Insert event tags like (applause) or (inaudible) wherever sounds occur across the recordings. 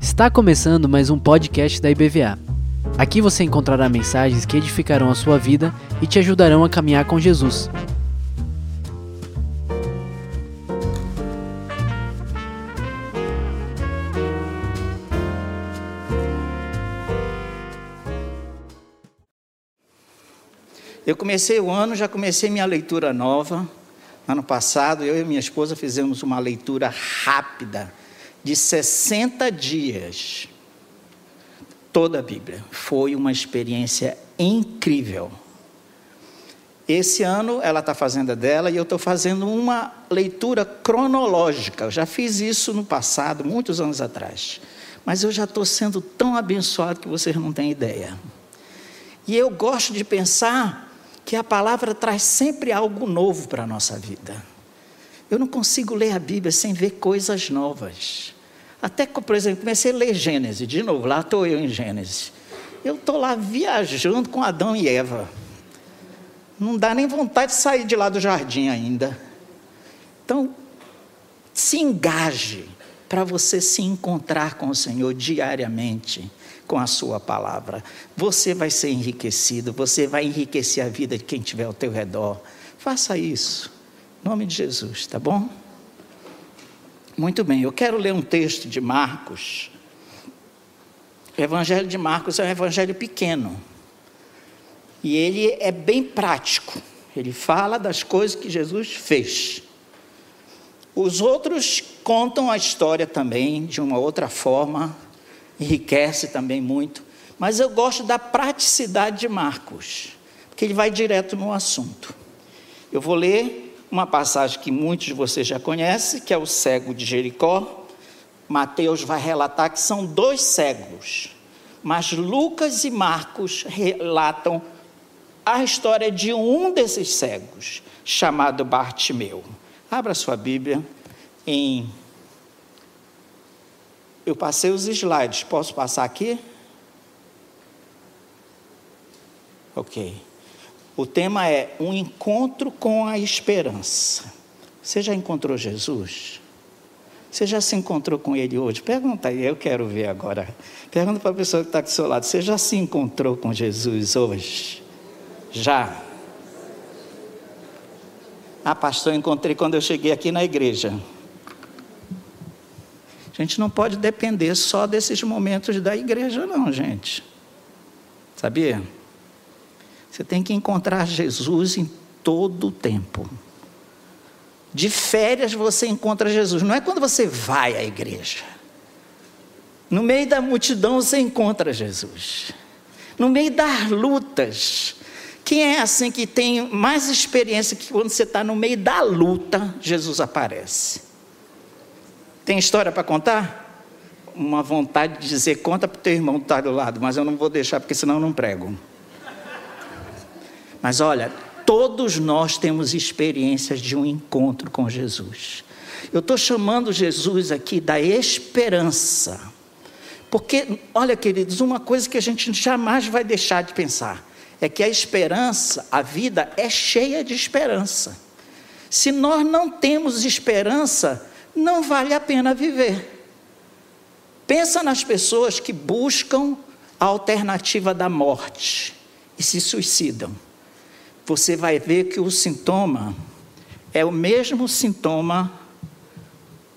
Está começando mais um podcast da IBVA. Aqui você encontrará mensagens que edificarão a sua vida e te ajudarão a caminhar com Jesus. Eu comecei o ano, já comecei minha leitura nova. Ano passado, eu e minha esposa fizemos uma leitura rápida de 60 dias. Toda a Bíblia. Foi uma experiência incrível. Esse ano ela está fazendo a dela e eu estou fazendo uma leitura cronológica. Eu já fiz isso no passado, muitos anos atrás. Mas eu já estou sendo tão abençoado que vocês não têm ideia. E eu gosto de pensar que a palavra traz sempre algo novo para a nossa vida. Eu não consigo ler a Bíblia sem ver coisas novas. Até por exemplo, comecei a ler Gênesis, de novo, lá estou eu em Gênesis. Eu estou lá viajando com Adão e Eva. Não dá nem vontade de sair de lá do jardim ainda. Então, se engaje para você se encontrar com o Senhor diariamente com a sua palavra. Você vai ser enriquecido, você vai enriquecer a vida de quem estiver ao teu redor. Faça isso. Em nome de Jesus, tá bom? Muito bem, eu quero ler um texto de Marcos. O Evangelho de Marcos é um evangelho pequeno. E ele é bem prático. Ele fala das coisas que Jesus fez. Os outros contam a história também de uma outra forma, enriquece também muito. Mas eu gosto da praticidade de Marcos, porque ele vai direto no assunto. Eu vou ler uma passagem que muitos de vocês já conhecem, que é o cego de Jericó. Mateus vai relatar que são dois cegos, mas Lucas e Marcos relatam a história de um desses cegos, chamado Bartimeu. Abra sua Bíblia em eu passei os slides, posso passar aqui? Ok. O tema é um encontro com a esperança. Você já encontrou Jesus? Você já se encontrou com Ele hoje? Pergunta aí, eu quero ver agora. Pergunta para a pessoa que está do seu lado: você já se encontrou com Jesus hoje? Já. Ah, pastor, encontrei quando eu cheguei aqui na igreja. A gente não pode depender só desses momentos da igreja, não, gente. Sabia? Você tem que encontrar Jesus em todo o tempo. De férias você encontra Jesus. Não é quando você vai à igreja. No meio da multidão você encontra Jesus. No meio das lutas. Quem é assim que tem mais experiência que quando você está no meio da luta, Jesus aparece? Tem história para contar? Uma vontade de dizer, conta para o teu irmão que está do lado, mas eu não vou deixar, porque senão eu não prego. Mas olha, todos nós temos experiências de um encontro com Jesus. Eu estou chamando Jesus aqui da esperança. Porque, olha, queridos, uma coisa que a gente jamais vai deixar de pensar é que a esperança, a vida é cheia de esperança. Se nós não temos esperança, não vale a pena viver. Pensa nas pessoas que buscam a alternativa da morte e se suicidam. Você vai ver que o sintoma é o mesmo sintoma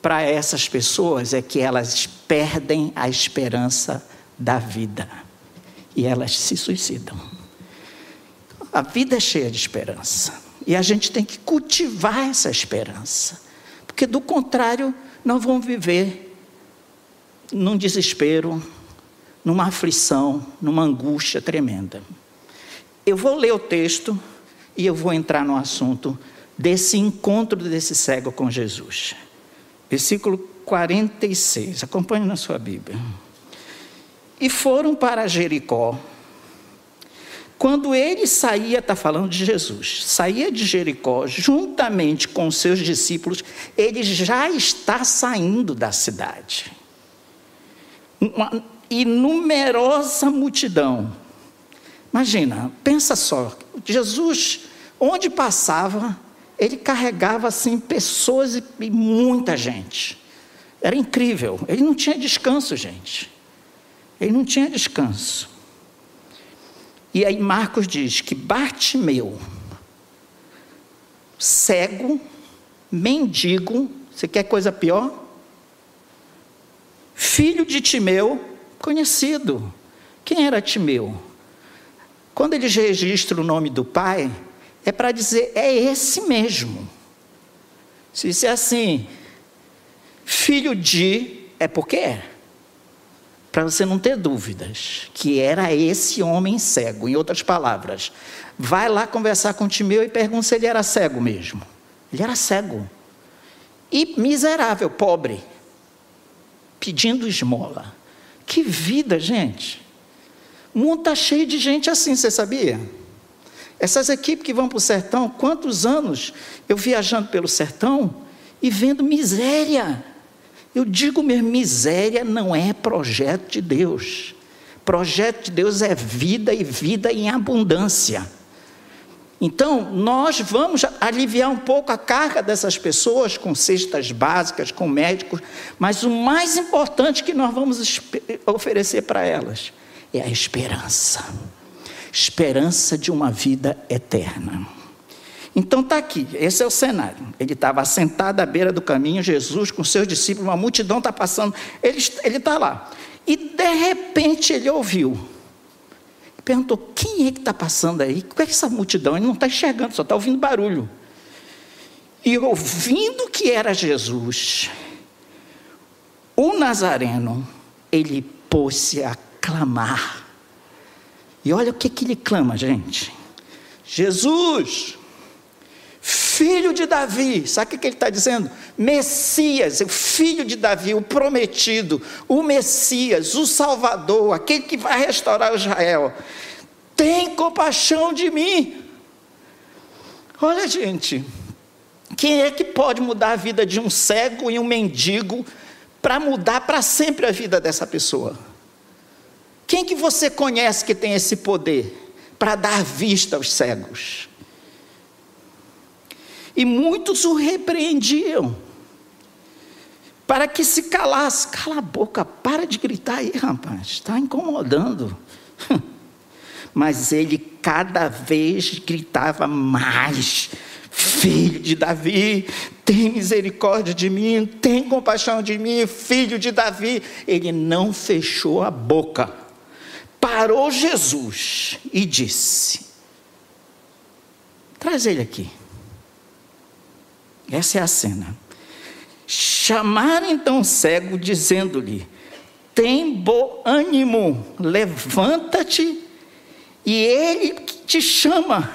para essas pessoas, é que elas perdem a esperança da vida e elas se suicidam. A vida é cheia de esperança e a gente tem que cultivar essa esperança porque do contrário, nós vamos viver num desespero, numa aflição, numa angústia tremenda. Eu vou ler o texto e eu vou entrar no assunto desse encontro desse cego com Jesus. Versículo 46, acompanhe na sua Bíblia. E foram para Jericó. Quando ele saía, está falando de Jesus, saía de Jericó, juntamente com seus discípulos, ele já está saindo da cidade. Uma inumerosa multidão. Imagina, pensa só, Jesus, onde passava, ele carregava assim pessoas e, e muita gente. Era incrível. Ele não tinha descanso, gente. Ele não tinha descanso. E aí Marcos diz que Bartimeu, cego, mendigo, você quer coisa pior? Filho de Timeu, conhecido. Quem era Timeu? Quando eles registram o nome do pai, é para dizer, é esse mesmo. Se isso é assim, filho de, é porque é. Para você não ter dúvidas, que era esse homem cego. Em outras palavras, vai lá conversar com Timeu e pergunta se ele era cego mesmo. Ele era cego. E miserável, pobre, pedindo esmola. Que vida, gente. O mundo está cheio de gente assim, você sabia? Essas equipes que vão para o sertão, quantos anos eu viajando pelo sertão e vendo miséria. Eu digo mesmo, miséria não é projeto de Deus. Projeto de Deus é vida e vida em abundância. Então, nós vamos aliviar um pouco a carga dessas pessoas com cestas básicas, com médicos, mas o mais importante que nós vamos oferecer para elas é a esperança esperança de uma vida eterna. Então está aqui, esse é o cenário. Ele estava sentado à beira do caminho, Jesus com seus discípulos, uma multidão está passando, ele está lá. E de repente ele ouviu perguntou: quem é que está passando aí? Qual é essa multidão? Ele não está enxergando, só está ouvindo barulho. E ouvindo que era Jesus, o Nazareno, ele pôs-se a clamar. E olha o que, que ele clama, gente. Jesus, filho de Davi, sabe o que ele está dizendo? Messias, o filho de Davi, o prometido, o Messias, o Salvador, aquele que vai restaurar Israel, tem compaixão de mim. Olha, gente, quem é que pode mudar a vida de um cego e um mendigo para mudar para sempre a vida dessa pessoa? Quem que você conhece que tem esse poder para dar vista aos cegos? E muitos o repreendiam para que se calasse. Cala a boca, para de gritar aí, rapaz, está incomodando. (laughs) Mas ele cada vez gritava mais: Filho de Davi, tem misericórdia de mim, tem compaixão de mim, filho de Davi. Ele não fechou a boca. Parou Jesus e disse: Traz ele aqui. Essa é a cena. Chamaram então o cego, dizendo-lhe: Tem bom ânimo, levanta-te, e ele te chama.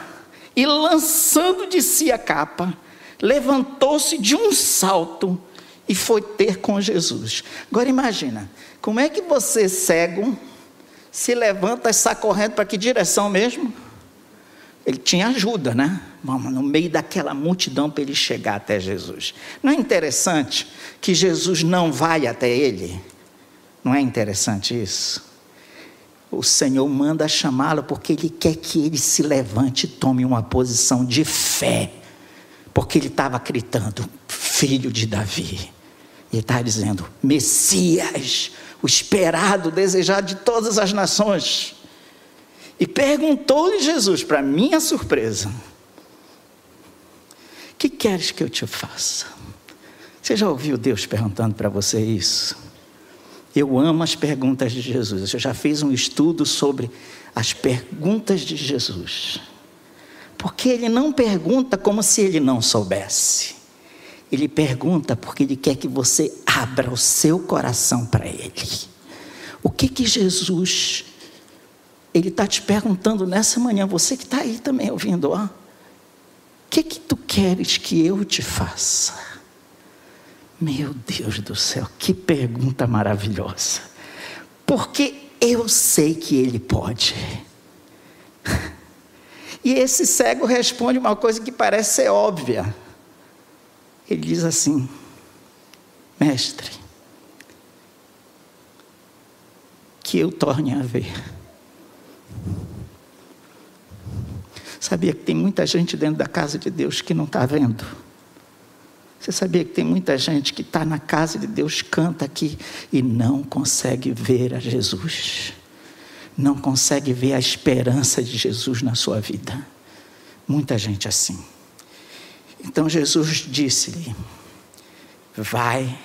E lançando de si a capa, levantou-se de um salto e foi ter com Jesus. Agora imagina, como é que você cego se levanta e sai correndo para que direção mesmo? Ele tinha ajuda, né? Vamos, no meio daquela multidão para ele chegar até Jesus. Não é interessante que Jesus não vai até ele? Não é interessante isso? O Senhor manda chamá-lo porque ele quer que ele se levante e tome uma posição de fé. Porque ele estava gritando, filho de Davi. Ele está dizendo, Messias, o esperado, o desejado de todas as nações. E perguntou-lhe Jesus, para minha surpresa: Que queres que eu te faça? Você já ouviu Deus perguntando para você isso? Eu amo as perguntas de Jesus. Eu já fiz um estudo sobre as perguntas de Jesus. Porque ele não pergunta como se ele não soubesse. Ele pergunta porque ele quer que você abra o seu coração para ele. O que que Jesus ele está te perguntando nessa manhã, você que está aí também ouvindo, ó. O que que tu queres que eu te faça? Meu Deus do céu, que pergunta maravilhosa. Porque eu sei que ele pode. (laughs) E esse cego responde uma coisa que parece ser óbvia. Ele diz assim: Mestre, que eu torne a ver. Sabia que tem muita gente dentro da casa de Deus que não está vendo? Você sabia que tem muita gente que está na casa de Deus, canta aqui e não consegue ver a Jesus, não consegue ver a esperança de Jesus na sua vida. Muita gente assim. Então Jesus disse-lhe: Vai,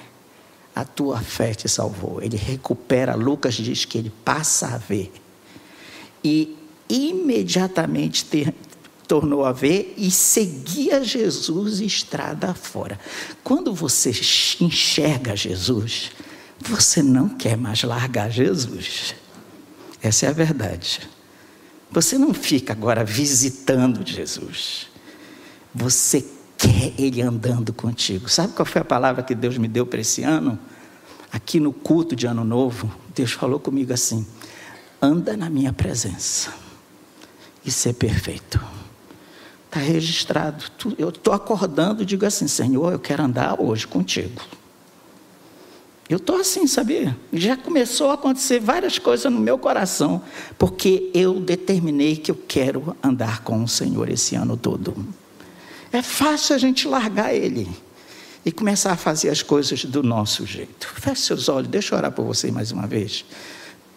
a tua fé te salvou. Ele recupera, Lucas diz que ele passa a ver. E imediatamente ter, tornou a ver e seguia Jesus estrada fora. Quando você enxerga Jesus, você não quer mais largar Jesus. Essa é a verdade. Você não fica agora visitando Jesus. Você quer Ele andando contigo. Sabe qual foi a palavra que Deus me deu para esse ano? Aqui no culto de Ano Novo, Deus falou comigo assim: anda na minha presença e ser perfeito. Está registrado. Eu estou acordando e digo assim: Senhor, eu quero andar hoje contigo. Eu estou assim, sabia? Já começou a acontecer várias coisas no meu coração, porque eu determinei que eu quero andar com o Senhor esse ano todo. É fácil a gente largar Ele e começar a fazer as coisas do nosso jeito. Feche seus olhos, deixa eu orar por você mais uma vez.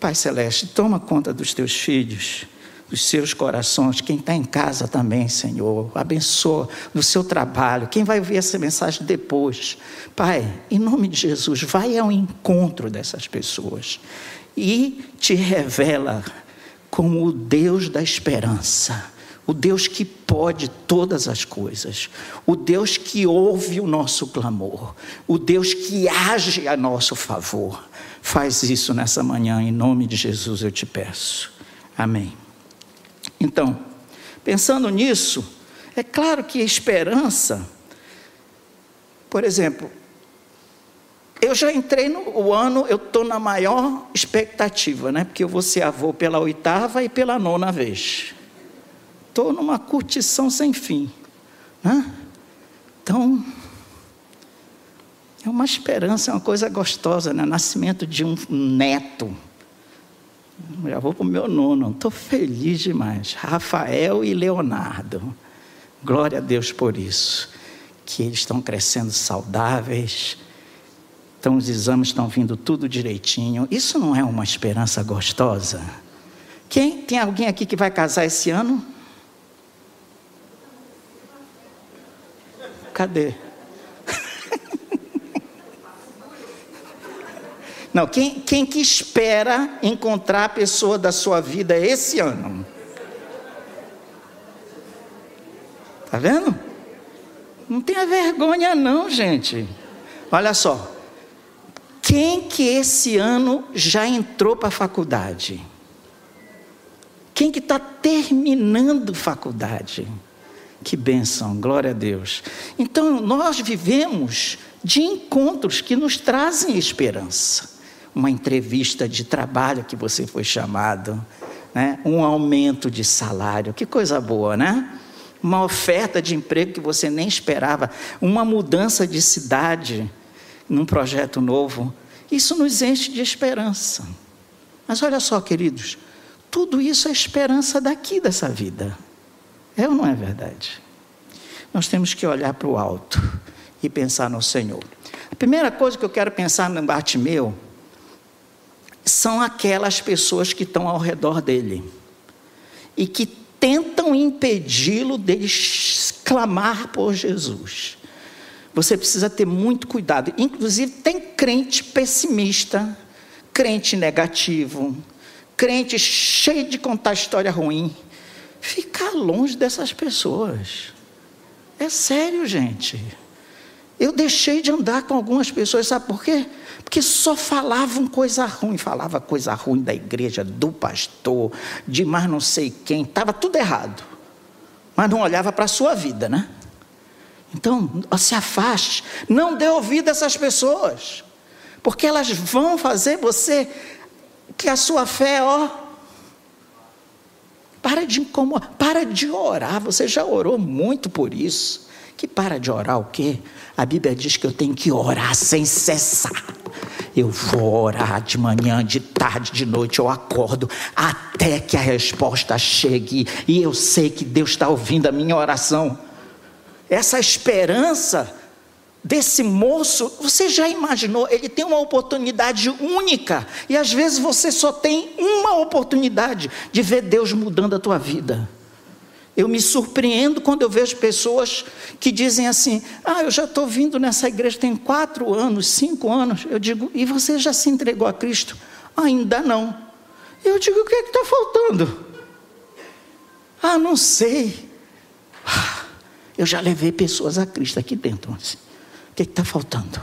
Pai Celeste, toma conta dos teus filhos dos seus corações, quem está em casa também, Senhor, abençoa no seu trabalho, quem vai ver essa mensagem depois. Pai, em nome de Jesus, vai ao encontro dessas pessoas e te revela como o Deus da esperança, o Deus que pode todas as coisas, o Deus que ouve o nosso clamor, o Deus que age a nosso favor. Faz isso nessa manhã, em nome de Jesus eu te peço. Amém. Então, pensando nisso, é claro que a esperança, por exemplo, eu já entrei no ano, eu estou na maior expectativa, né? Porque eu vou ser avô pela oitava e pela nona vez. Estou numa curtição sem fim. Né? Então, é uma esperança, é uma coisa gostosa, né? Nascimento de um neto. Já vou para o meu nono. Estou feliz demais. Rafael e Leonardo. Glória a Deus por isso. Que eles estão crescendo saudáveis. Então os exames estão vindo tudo direitinho. Isso não é uma esperança gostosa? Quem tem alguém aqui que vai casar esse ano? Cadê? Não, quem, quem que espera encontrar a pessoa da sua vida esse ano? Tá vendo? Não tenha vergonha não, gente. Olha só. Quem que esse ano já entrou para a faculdade? Quem que está terminando faculdade? Que benção, glória a Deus. Então, nós vivemos de encontros que nos trazem esperança uma entrevista de trabalho que você foi chamado, né? um aumento de salário, que coisa boa, né? Uma oferta de emprego que você nem esperava, uma mudança de cidade num projeto novo. Isso nos enche de esperança. Mas olha só, queridos, tudo isso é esperança daqui dessa vida. É ou não é verdade? Nós temos que olhar para o alto e pensar no Senhor. A primeira coisa que eu quero pensar no Bartimeu são aquelas pessoas que estão ao redor dele e que tentam impedi-lo de clamar por Jesus. Você precisa ter muito cuidado. Inclusive, tem crente pessimista, crente negativo, crente cheio de contar história ruim. Ficar longe dessas pessoas. É sério, gente. Eu deixei de andar com algumas pessoas, sabe por quê? Porque só falavam coisa ruim, falava coisa ruim da igreja, do pastor, de mais não sei quem, estava tudo errado. Mas não olhava para a sua vida, né? Então, se afaste, não dê ouvido a essas pessoas, porque elas vão fazer você que a sua fé, ó, para de incomodar, para de orar, você já orou muito por isso. Que para de orar o quê? A Bíblia diz que eu tenho que orar sem cessar. eu vou orar de manhã, de tarde, de noite, eu acordo até que a resposta chegue e eu sei que Deus está ouvindo a minha oração. Essa esperança desse moço, você já imaginou? Ele tem uma oportunidade única e às vezes você só tem uma oportunidade de ver Deus mudando a tua vida. Eu me surpreendo quando eu vejo pessoas que dizem assim: Ah, eu já estou vindo nessa igreja tem quatro anos, cinco anos. Eu digo: E você já se entregou a Cristo? Ainda não. Eu digo: O que é que está faltando? Ah, não sei. Ah, eu já levei pessoas a Cristo aqui dentro. Assim. Que está faltando?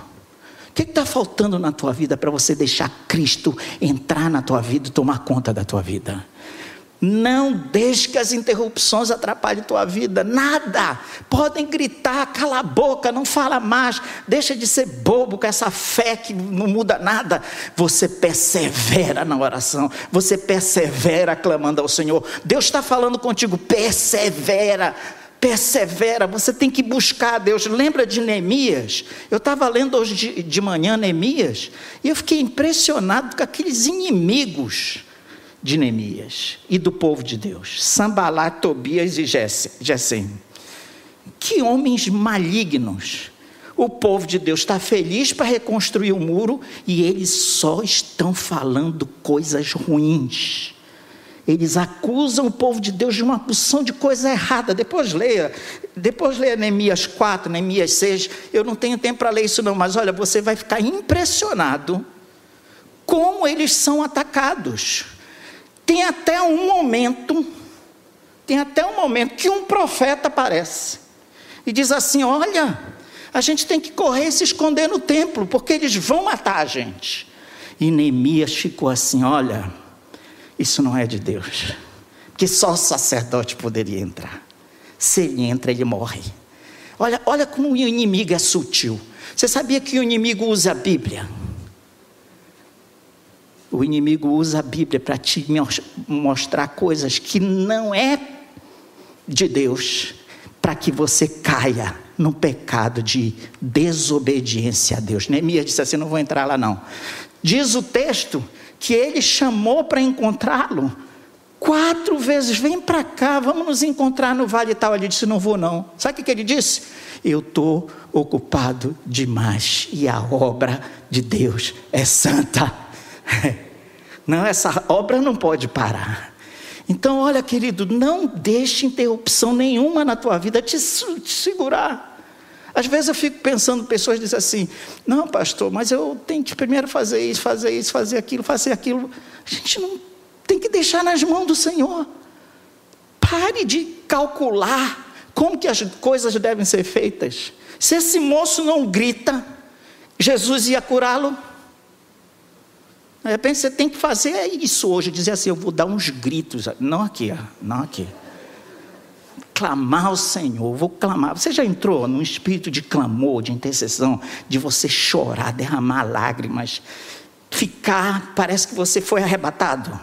O que está faltando na tua vida para você deixar Cristo entrar na tua vida e tomar conta da tua vida? Não deixe que as interrupções atrapalhem tua vida, nada. Podem gritar, cala a boca, não fala mais, deixa de ser bobo com essa fé que não muda nada. Você persevera na oração, você persevera clamando ao Senhor. Deus está falando contigo, persevera persevera, você tem que buscar a Deus. Lembra de Neemias? Eu estava lendo hoje de, de manhã Neemias e eu fiquei impressionado com aqueles inimigos de Neemias e do povo de Deus, Sambalá, Tobias e Gesem. Que homens malignos. O povo de Deus está feliz para reconstruir o muro e eles só estão falando coisas ruins. Eles acusam o povo de Deus de uma porção de coisa errada. Depois leia, depois leia Neemias 4, Neemias 6. Eu não tenho tempo para ler isso não, mas olha, você vai ficar impressionado como eles são atacados. Tem até um momento, tem até um momento que um profeta aparece e diz assim: Olha, a gente tem que correr e se esconder no templo, porque eles vão matar a gente. E Neemias ficou assim: Olha, isso não é de Deus, porque só o sacerdote poderia entrar. Se ele entra, ele morre. Olha, olha como o inimigo é sutil. Você sabia que o inimigo usa a Bíblia? O inimigo usa a Bíblia para te mostrar coisas que não é de Deus, para que você caia no pecado de desobediência a Deus. Neemias disse assim: não vou entrar lá não. Diz o texto que ele chamou para encontrá-lo quatro vezes: vem para cá, vamos nos encontrar no vale tal. Ele disse: não vou não. Sabe o que ele disse? Eu estou ocupado demais e a obra de Deus é santa. (laughs) Não, essa obra não pode parar. Então, olha, querido, não deixe interrupção nenhuma na tua vida te, te segurar. Às vezes eu fico pensando, pessoas dizem assim: não, pastor, mas eu tenho que primeiro fazer isso, fazer isso, fazer aquilo, fazer aquilo. A gente não tem que deixar nas mãos do Senhor. Pare de calcular como que as coisas devem ser feitas. Se esse moço não grita, Jesus ia curá-lo. De repente você tem que fazer isso hoje, dizer assim, eu vou dar uns gritos, não aqui, não aqui. Clamar ao Senhor, vou clamar. Você já entrou num espírito de clamor, de intercessão, de você chorar, derramar lágrimas, ficar, parece que você foi arrebatado.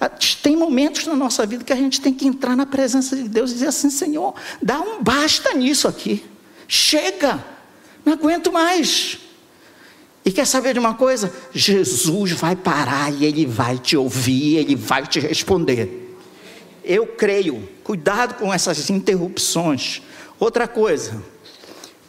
Ah, tem momentos na nossa vida que a gente tem que entrar na presença de Deus e dizer assim: Senhor, dá um basta nisso aqui. Chega, não aguento mais. E quer saber de uma coisa? Jesus vai parar e ele vai te ouvir, ele vai te responder. Eu creio, cuidado com essas interrupções. Outra coisa,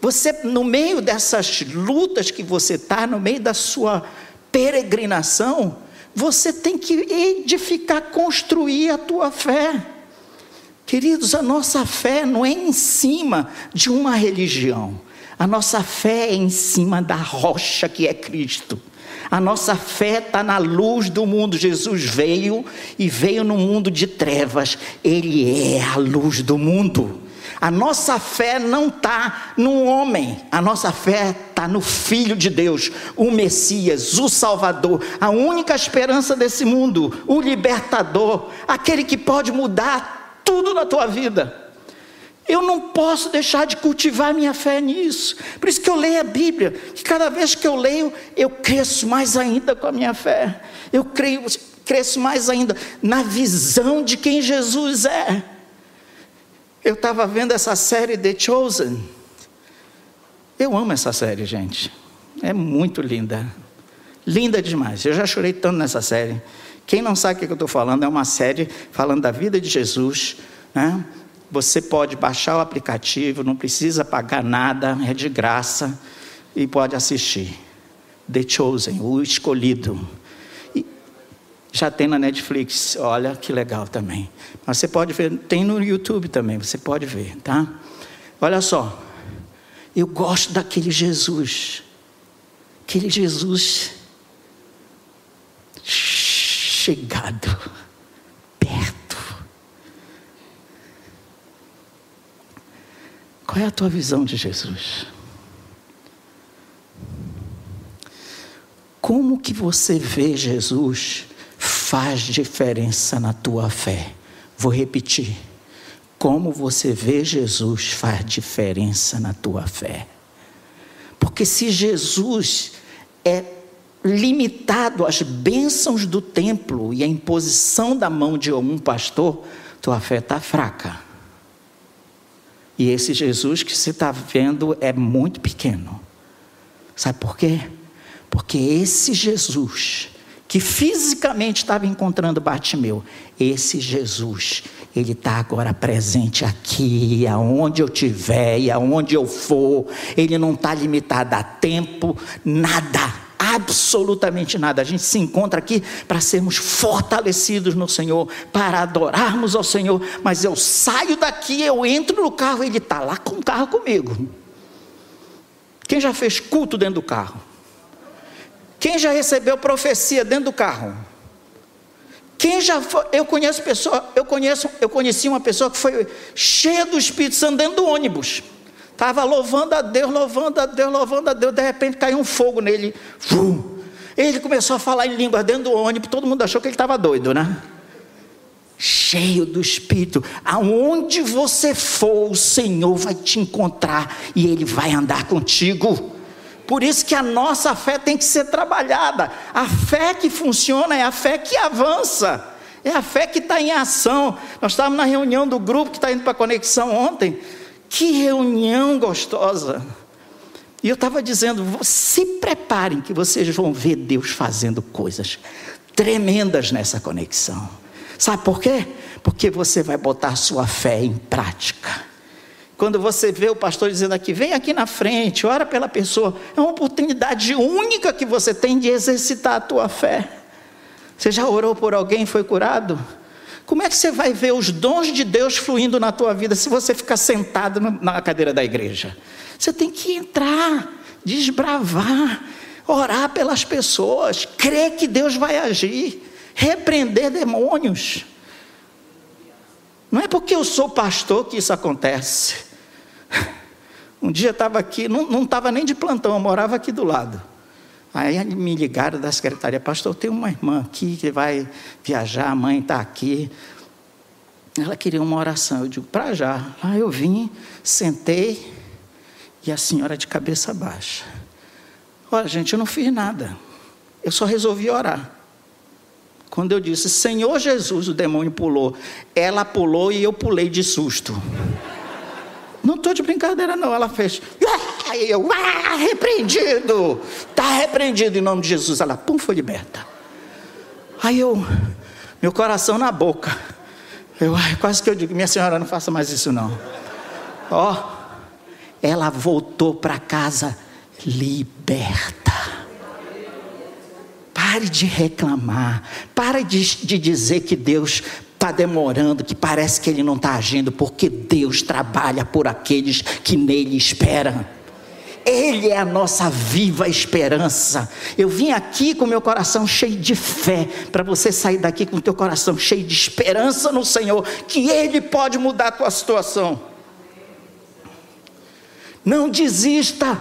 você, no meio dessas lutas que você está, no meio da sua peregrinação, você tem que edificar, construir a tua fé. Queridos, a nossa fé não é em cima de uma religião. A nossa fé é em cima da rocha que é Cristo. A nossa fé está na luz do mundo. Jesus veio e veio no mundo de trevas. Ele é a luz do mundo. A nossa fé não está no homem, a nossa fé está no Filho de Deus, o Messias, o Salvador, a única esperança desse mundo, o libertador, aquele que pode mudar tudo na tua vida. Eu não posso deixar de cultivar minha fé nisso. Por isso que eu leio a Bíblia, que cada vez que eu leio, eu cresço mais ainda com a minha fé. Eu creio, cresço mais ainda na visão de quem Jesus é. Eu estava vendo essa série The Chosen. Eu amo essa série, gente. É muito linda. Linda demais. Eu já chorei tanto nessa série. Quem não sabe o que eu estou falando, é uma série falando da vida de Jesus. Né? Você pode baixar o aplicativo, não precisa pagar nada, é de graça e pode assistir. The Chosen, o escolhido. E já tem na Netflix, olha que legal também. Mas você pode ver, tem no YouTube também, você pode ver, tá? Olha só, eu gosto daquele Jesus, aquele Jesus chegado, perto. Qual é a tua visão de Jesus? Como que você vê Jesus faz diferença na tua fé? Vou repetir. Como você vê Jesus faz diferença na tua fé. Porque se Jesus é limitado às bênçãos do templo e à imposição da mão de um pastor, tua fé está fraca. E esse Jesus que você está vendo é muito pequeno. Sabe por quê? Porque esse Jesus, que fisicamente estava encontrando Bartimeu, esse Jesus, ele está agora presente aqui, aonde eu estiver e aonde eu for, ele não está limitado a tempo, nada absolutamente nada. A gente se encontra aqui para sermos fortalecidos no Senhor, para adorarmos ao Senhor, mas eu saio daqui, eu entro no carro, ele está lá com o carro comigo. Quem já fez culto dentro do carro? Quem já recebeu profecia dentro do carro? Quem já foi, eu conheço pessoa, eu conheço, eu conheci uma pessoa que foi cheia do Espírito Santo dentro do ônibus. Estava louvando a Deus, louvando a Deus, louvando a Deus. De repente caiu um fogo nele. Ele começou a falar em língua dentro do ônibus. Todo mundo achou que ele estava doido, né? Cheio do Espírito. Aonde você for, o Senhor vai te encontrar e Ele vai andar contigo. Por isso que a nossa fé tem que ser trabalhada. A fé que funciona é a fé que avança. É a fé que está em ação. Nós estávamos na reunião do grupo que está indo para a conexão ontem. Que reunião gostosa! E eu estava dizendo: se preparem, que vocês vão ver Deus fazendo coisas tremendas nessa conexão. Sabe por quê? Porque você vai botar sua fé em prática. Quando você vê o pastor dizendo aqui, vem aqui na frente, ora pela pessoa, é uma oportunidade única que você tem de exercitar a tua fé. Você já orou por alguém e foi curado? Como é que você vai ver os dons de Deus fluindo na tua vida se você ficar sentado na cadeira da igreja? Você tem que entrar, desbravar, orar pelas pessoas, crer que Deus vai agir, repreender demônios. Não é porque eu sou pastor que isso acontece. (laughs) Um dia estava aqui, não estava nem de plantão, eu morava aqui do lado. Aí me ligaram da secretaria, pastor, tem uma irmã aqui que vai viajar, a mãe está aqui. Ela queria uma oração. Eu digo, para já. Aí eu vim, sentei, e a senhora de cabeça baixa. Olha, gente, eu não fiz nada. Eu só resolvi orar. Quando eu disse, Senhor Jesus, o demônio pulou. Ela pulou e eu pulei de susto. Não estou de brincadeira, não. Ela fez. Aí eu, ah, repreendido. Está repreendido em nome de Jesus. Ela, pum, foi liberta. Aí eu, meu coração na boca. Eu, quase que eu digo, minha senhora, não faça mais isso não. Ó, ela voltou para casa liberta. Pare de reclamar. Pare de, de dizer que Deus está demorando, que parece que Ele não está agindo, porque Deus trabalha por aqueles que nele esperam. Ele é a nossa viva esperança. Eu vim aqui com meu coração cheio de fé, para você sair daqui com o teu coração cheio de esperança no Senhor, que Ele pode mudar a tua situação. Não desista.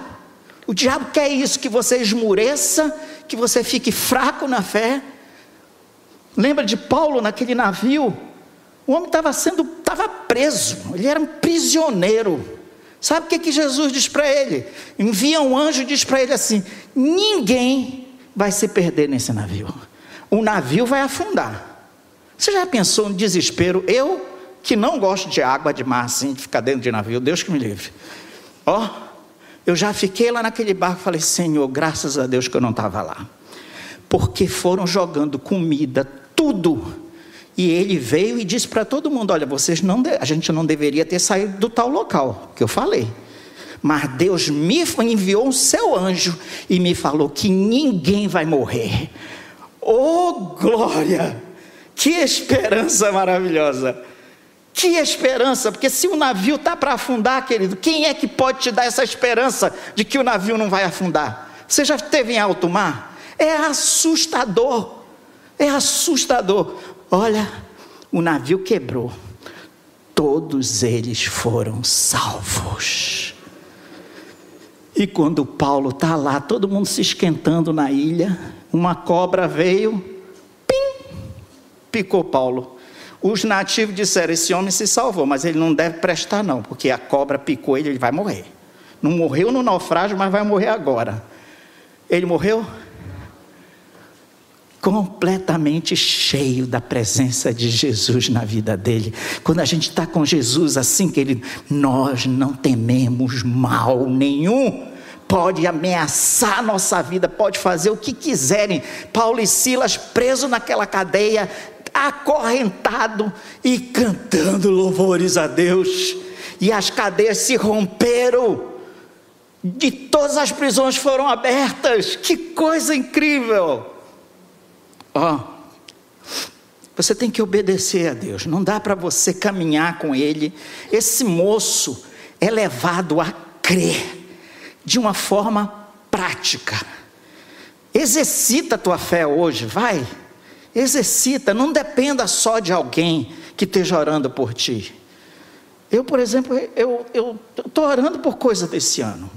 O diabo quer isso, que você esmureça, que você fique fraco na fé. Lembra de Paulo naquele navio? O homem estava sendo, estava preso, ele era um prisioneiro. Sabe o que, que Jesus diz para ele? Envia um anjo e diz para ele assim: ninguém vai se perder nesse navio. O navio vai afundar. Você já pensou no desespero? Eu, que não gosto de água de mar, assim, de ficar dentro de navio, Deus que me livre. Ó, oh, eu já fiquei lá naquele barco e falei: Senhor, graças a Deus que eu não estava lá. porque foram jogando comida, tudo. E ele veio e disse para todo mundo: Olha, vocês não, a gente não deveria ter saído do tal local que eu falei. Mas Deus me enviou um seu anjo e me falou que ninguém vai morrer. Oh, glória! Que esperança maravilhosa! Que esperança, porque se o navio está para afundar, querido, quem é que pode te dar essa esperança de que o navio não vai afundar? Você já esteve em alto mar? É assustador, é assustador. Olha, o navio quebrou, todos eles foram salvos. E quando Paulo está lá, todo mundo se esquentando na ilha, uma cobra veio, pim, picou Paulo. Os nativos disseram: Esse homem se salvou, mas ele não deve prestar, não, porque a cobra picou ele, ele vai morrer. Não morreu no naufrágio, mas vai morrer agora. Ele morreu completamente cheio da presença de Jesus na vida dele. Quando a gente está com Jesus assim, querido, nós não tememos mal nenhum. Pode ameaçar nossa vida, pode fazer o que quiserem. Paulo e Silas presos naquela cadeia, acorrentado e cantando louvores a Deus. E as cadeias se romperam, de todas as prisões foram abertas. Que coisa incrível! Ó, você tem que obedecer a Deus, não dá para você caminhar com Ele. Esse moço é levado a crer de uma forma prática. Exercita a tua fé hoje, vai. Exercita, não dependa só de alguém que esteja orando por ti. Eu, por exemplo, eu estou orando por coisa desse ano.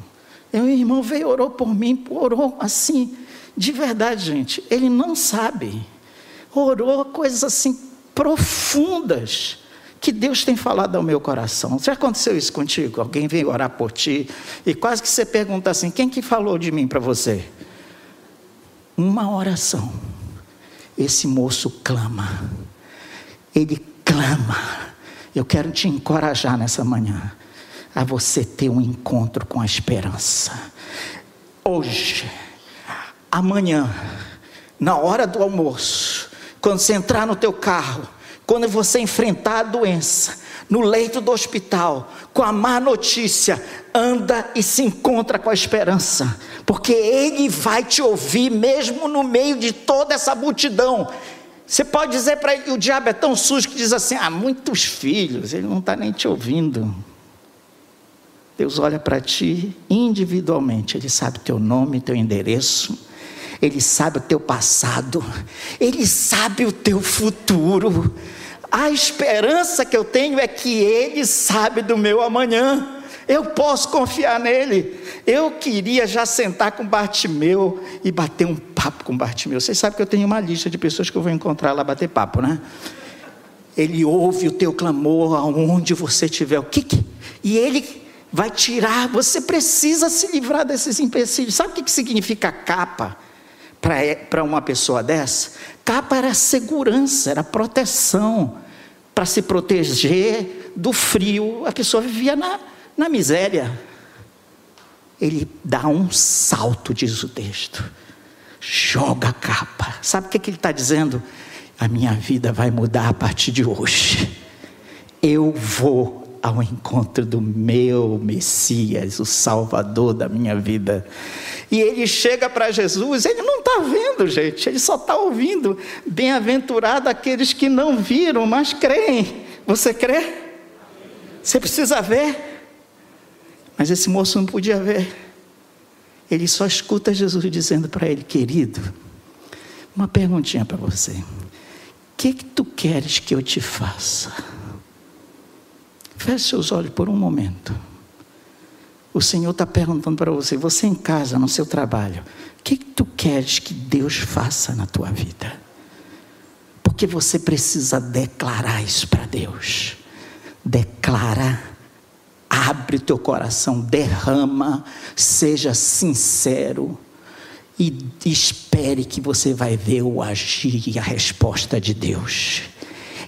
Meu irmão veio, orou por mim, orou assim, de verdade, gente. Ele não sabe. Orou coisas assim profundas que Deus tem falado ao meu coração. Já aconteceu isso contigo? Alguém veio orar por ti e quase que você pergunta assim: quem que falou de mim para você? Uma oração esse moço clama. Ele clama. Eu quero te encorajar nessa manhã a você ter um encontro com a esperança. Hoje, amanhã, na hora do almoço, quando você entrar no teu carro, quando você enfrentar a doença, no leito do hospital, com a má notícia, anda e se encontra com a esperança, porque Ele vai te ouvir mesmo no meio de toda essa multidão. Você pode dizer para ele, o diabo é tão sujo que diz assim: ah, muitos filhos, ele não está nem te ouvindo. Deus olha para ti individualmente, Ele sabe teu nome, teu endereço, Ele sabe o teu passado, Ele sabe o teu futuro. A esperança que eu tenho é que Ele sabe do meu amanhã. Eu posso confiar nele. Eu queria já sentar com Bartimeu e bater um papo com Bartimeu. Vocês sabem que eu tenho uma lista de pessoas que eu vou encontrar lá bater papo, né? Ele ouve o teu clamor aonde você estiver. O que, e ele vai tirar. Você precisa se livrar desses empecilhos. Sabe o que, que significa capa para uma pessoa dessa? Capa era segurança, era proteção para se proteger do frio. A pessoa vivia na, na miséria. Ele dá um salto, diz o texto. Joga a capa. Sabe o que, que ele está dizendo? A minha vida vai mudar a partir de hoje. Eu vou ao encontro do meu Messias, o Salvador da minha vida. E ele chega para Jesus, ele não está vendo, gente, ele só está ouvindo. Bem-aventurado aqueles que não viram, mas creem. Você crê? Você precisa ver. Mas esse moço não podia ver. Ele só escuta Jesus dizendo para ele, querido, uma perguntinha para você. O que, que tu queres que eu te faça? Feche seus olhos por um momento. O Senhor está perguntando para você, você em casa, no seu trabalho, o que, que tu queres que Deus faça na tua vida? Porque você precisa declarar isso para Deus. Declara, abre teu coração, derrama, seja sincero e espere que você vai ver o agir e a resposta de Deus.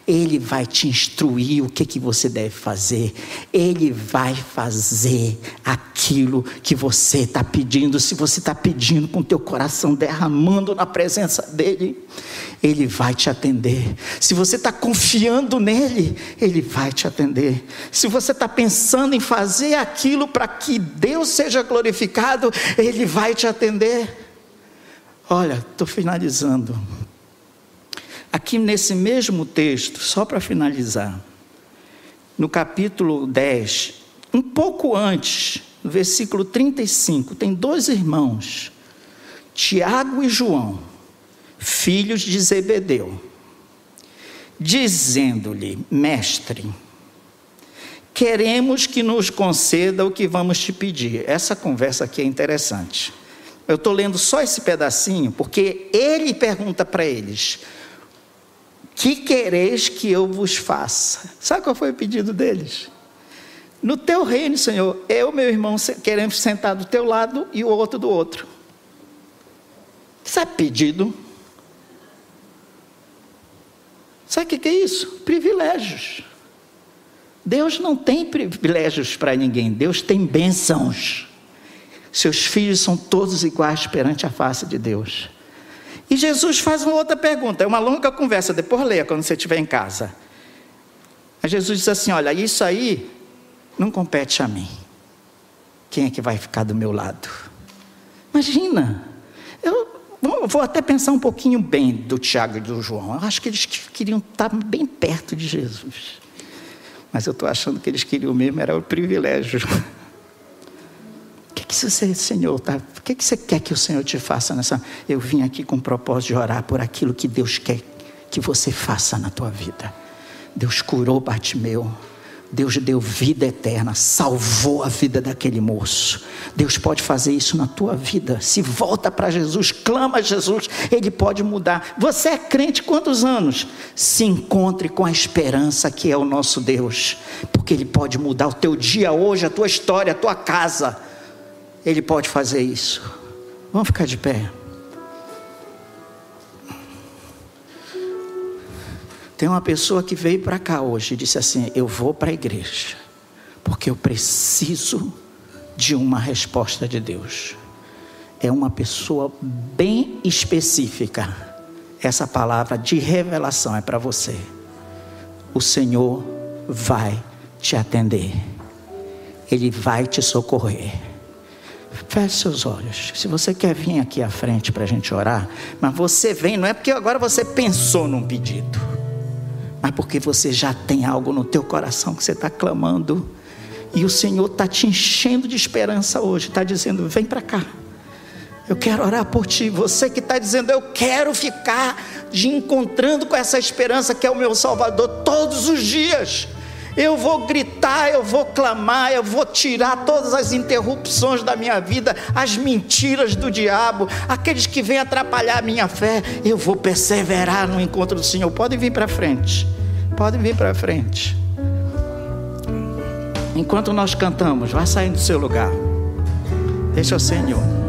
Ele vai te instruir o que, que você deve fazer. Ele vai fazer aquilo que você está pedindo. Se você está pedindo com teu coração derramando na presença dEle, Ele vai te atender. Se você está confiando nele, Ele vai te atender. Se você está pensando em fazer aquilo para que Deus seja glorificado, Ele vai te atender. Olha, estou finalizando. Aqui nesse mesmo texto, só para finalizar, no capítulo 10, um pouco antes, no versículo 35, tem dois irmãos, Tiago e João, filhos de Zebedeu, dizendo-lhe: Mestre, queremos que nos conceda o que vamos te pedir. Essa conversa aqui é interessante. Eu estou lendo só esse pedacinho, porque ele pergunta para eles: Que quereis que eu vos faça? Sabe qual foi o pedido deles? No teu reino, Senhor, eu, meu irmão, queremos sentar do teu lado e o outro do outro. Sabe pedido? Sabe o que é isso? Privilégios. Deus não tem privilégios para ninguém, Deus tem bênçãos. Seus filhos são todos iguais perante a face de Deus. E Jesus faz uma outra pergunta, é uma longa conversa, depois leia quando você estiver em casa. Aí Jesus diz assim: Olha, isso aí não compete a mim. Quem é que vai ficar do meu lado? Imagina, eu vou até pensar um pouquinho bem do Tiago e do João. Eu acho que eles queriam estar bem perto de Jesus. Mas eu estou achando que eles queriam mesmo, era o privilégio que você, Senhor, tá? O que, que você quer que o Senhor te faça nessa? Eu vim aqui com o propósito de orar por aquilo que Deus quer que você faça na tua vida. Deus curou Bartimeu. Deus deu vida eterna, salvou a vida daquele moço. Deus pode fazer isso na tua vida. Se volta para Jesus, clama a Jesus, Ele pode mudar. Você é crente quantos anos? Se encontre com a esperança que é o nosso Deus, porque Ele pode mudar o teu dia hoje, a tua história, a tua casa. Ele pode fazer isso. Vamos ficar de pé. Tem uma pessoa que veio para cá hoje e disse assim: Eu vou para a igreja, porque eu preciso de uma resposta de Deus. É uma pessoa bem específica. Essa palavra de revelação é para você. O Senhor vai te atender, Ele vai te socorrer. Feche seus olhos. Se você quer vir aqui à frente para a gente orar, mas você vem, não é porque agora você pensou num pedido, mas porque você já tem algo no teu coração que você está clamando. E o Senhor está te enchendo de esperança hoje, está dizendo: vem para cá. Eu quero orar por ti. Você que está dizendo, eu quero ficar de encontrando com essa esperança que é o meu Salvador todos os dias. Eu vou gritar, eu vou clamar, eu vou tirar todas as interrupções da minha vida, as mentiras do diabo, aqueles que vêm atrapalhar a minha fé. Eu vou perseverar no encontro do Senhor. Podem vir para frente. Podem vir para frente. Enquanto nós cantamos, vai saindo do seu lugar. Deixa o Senhor.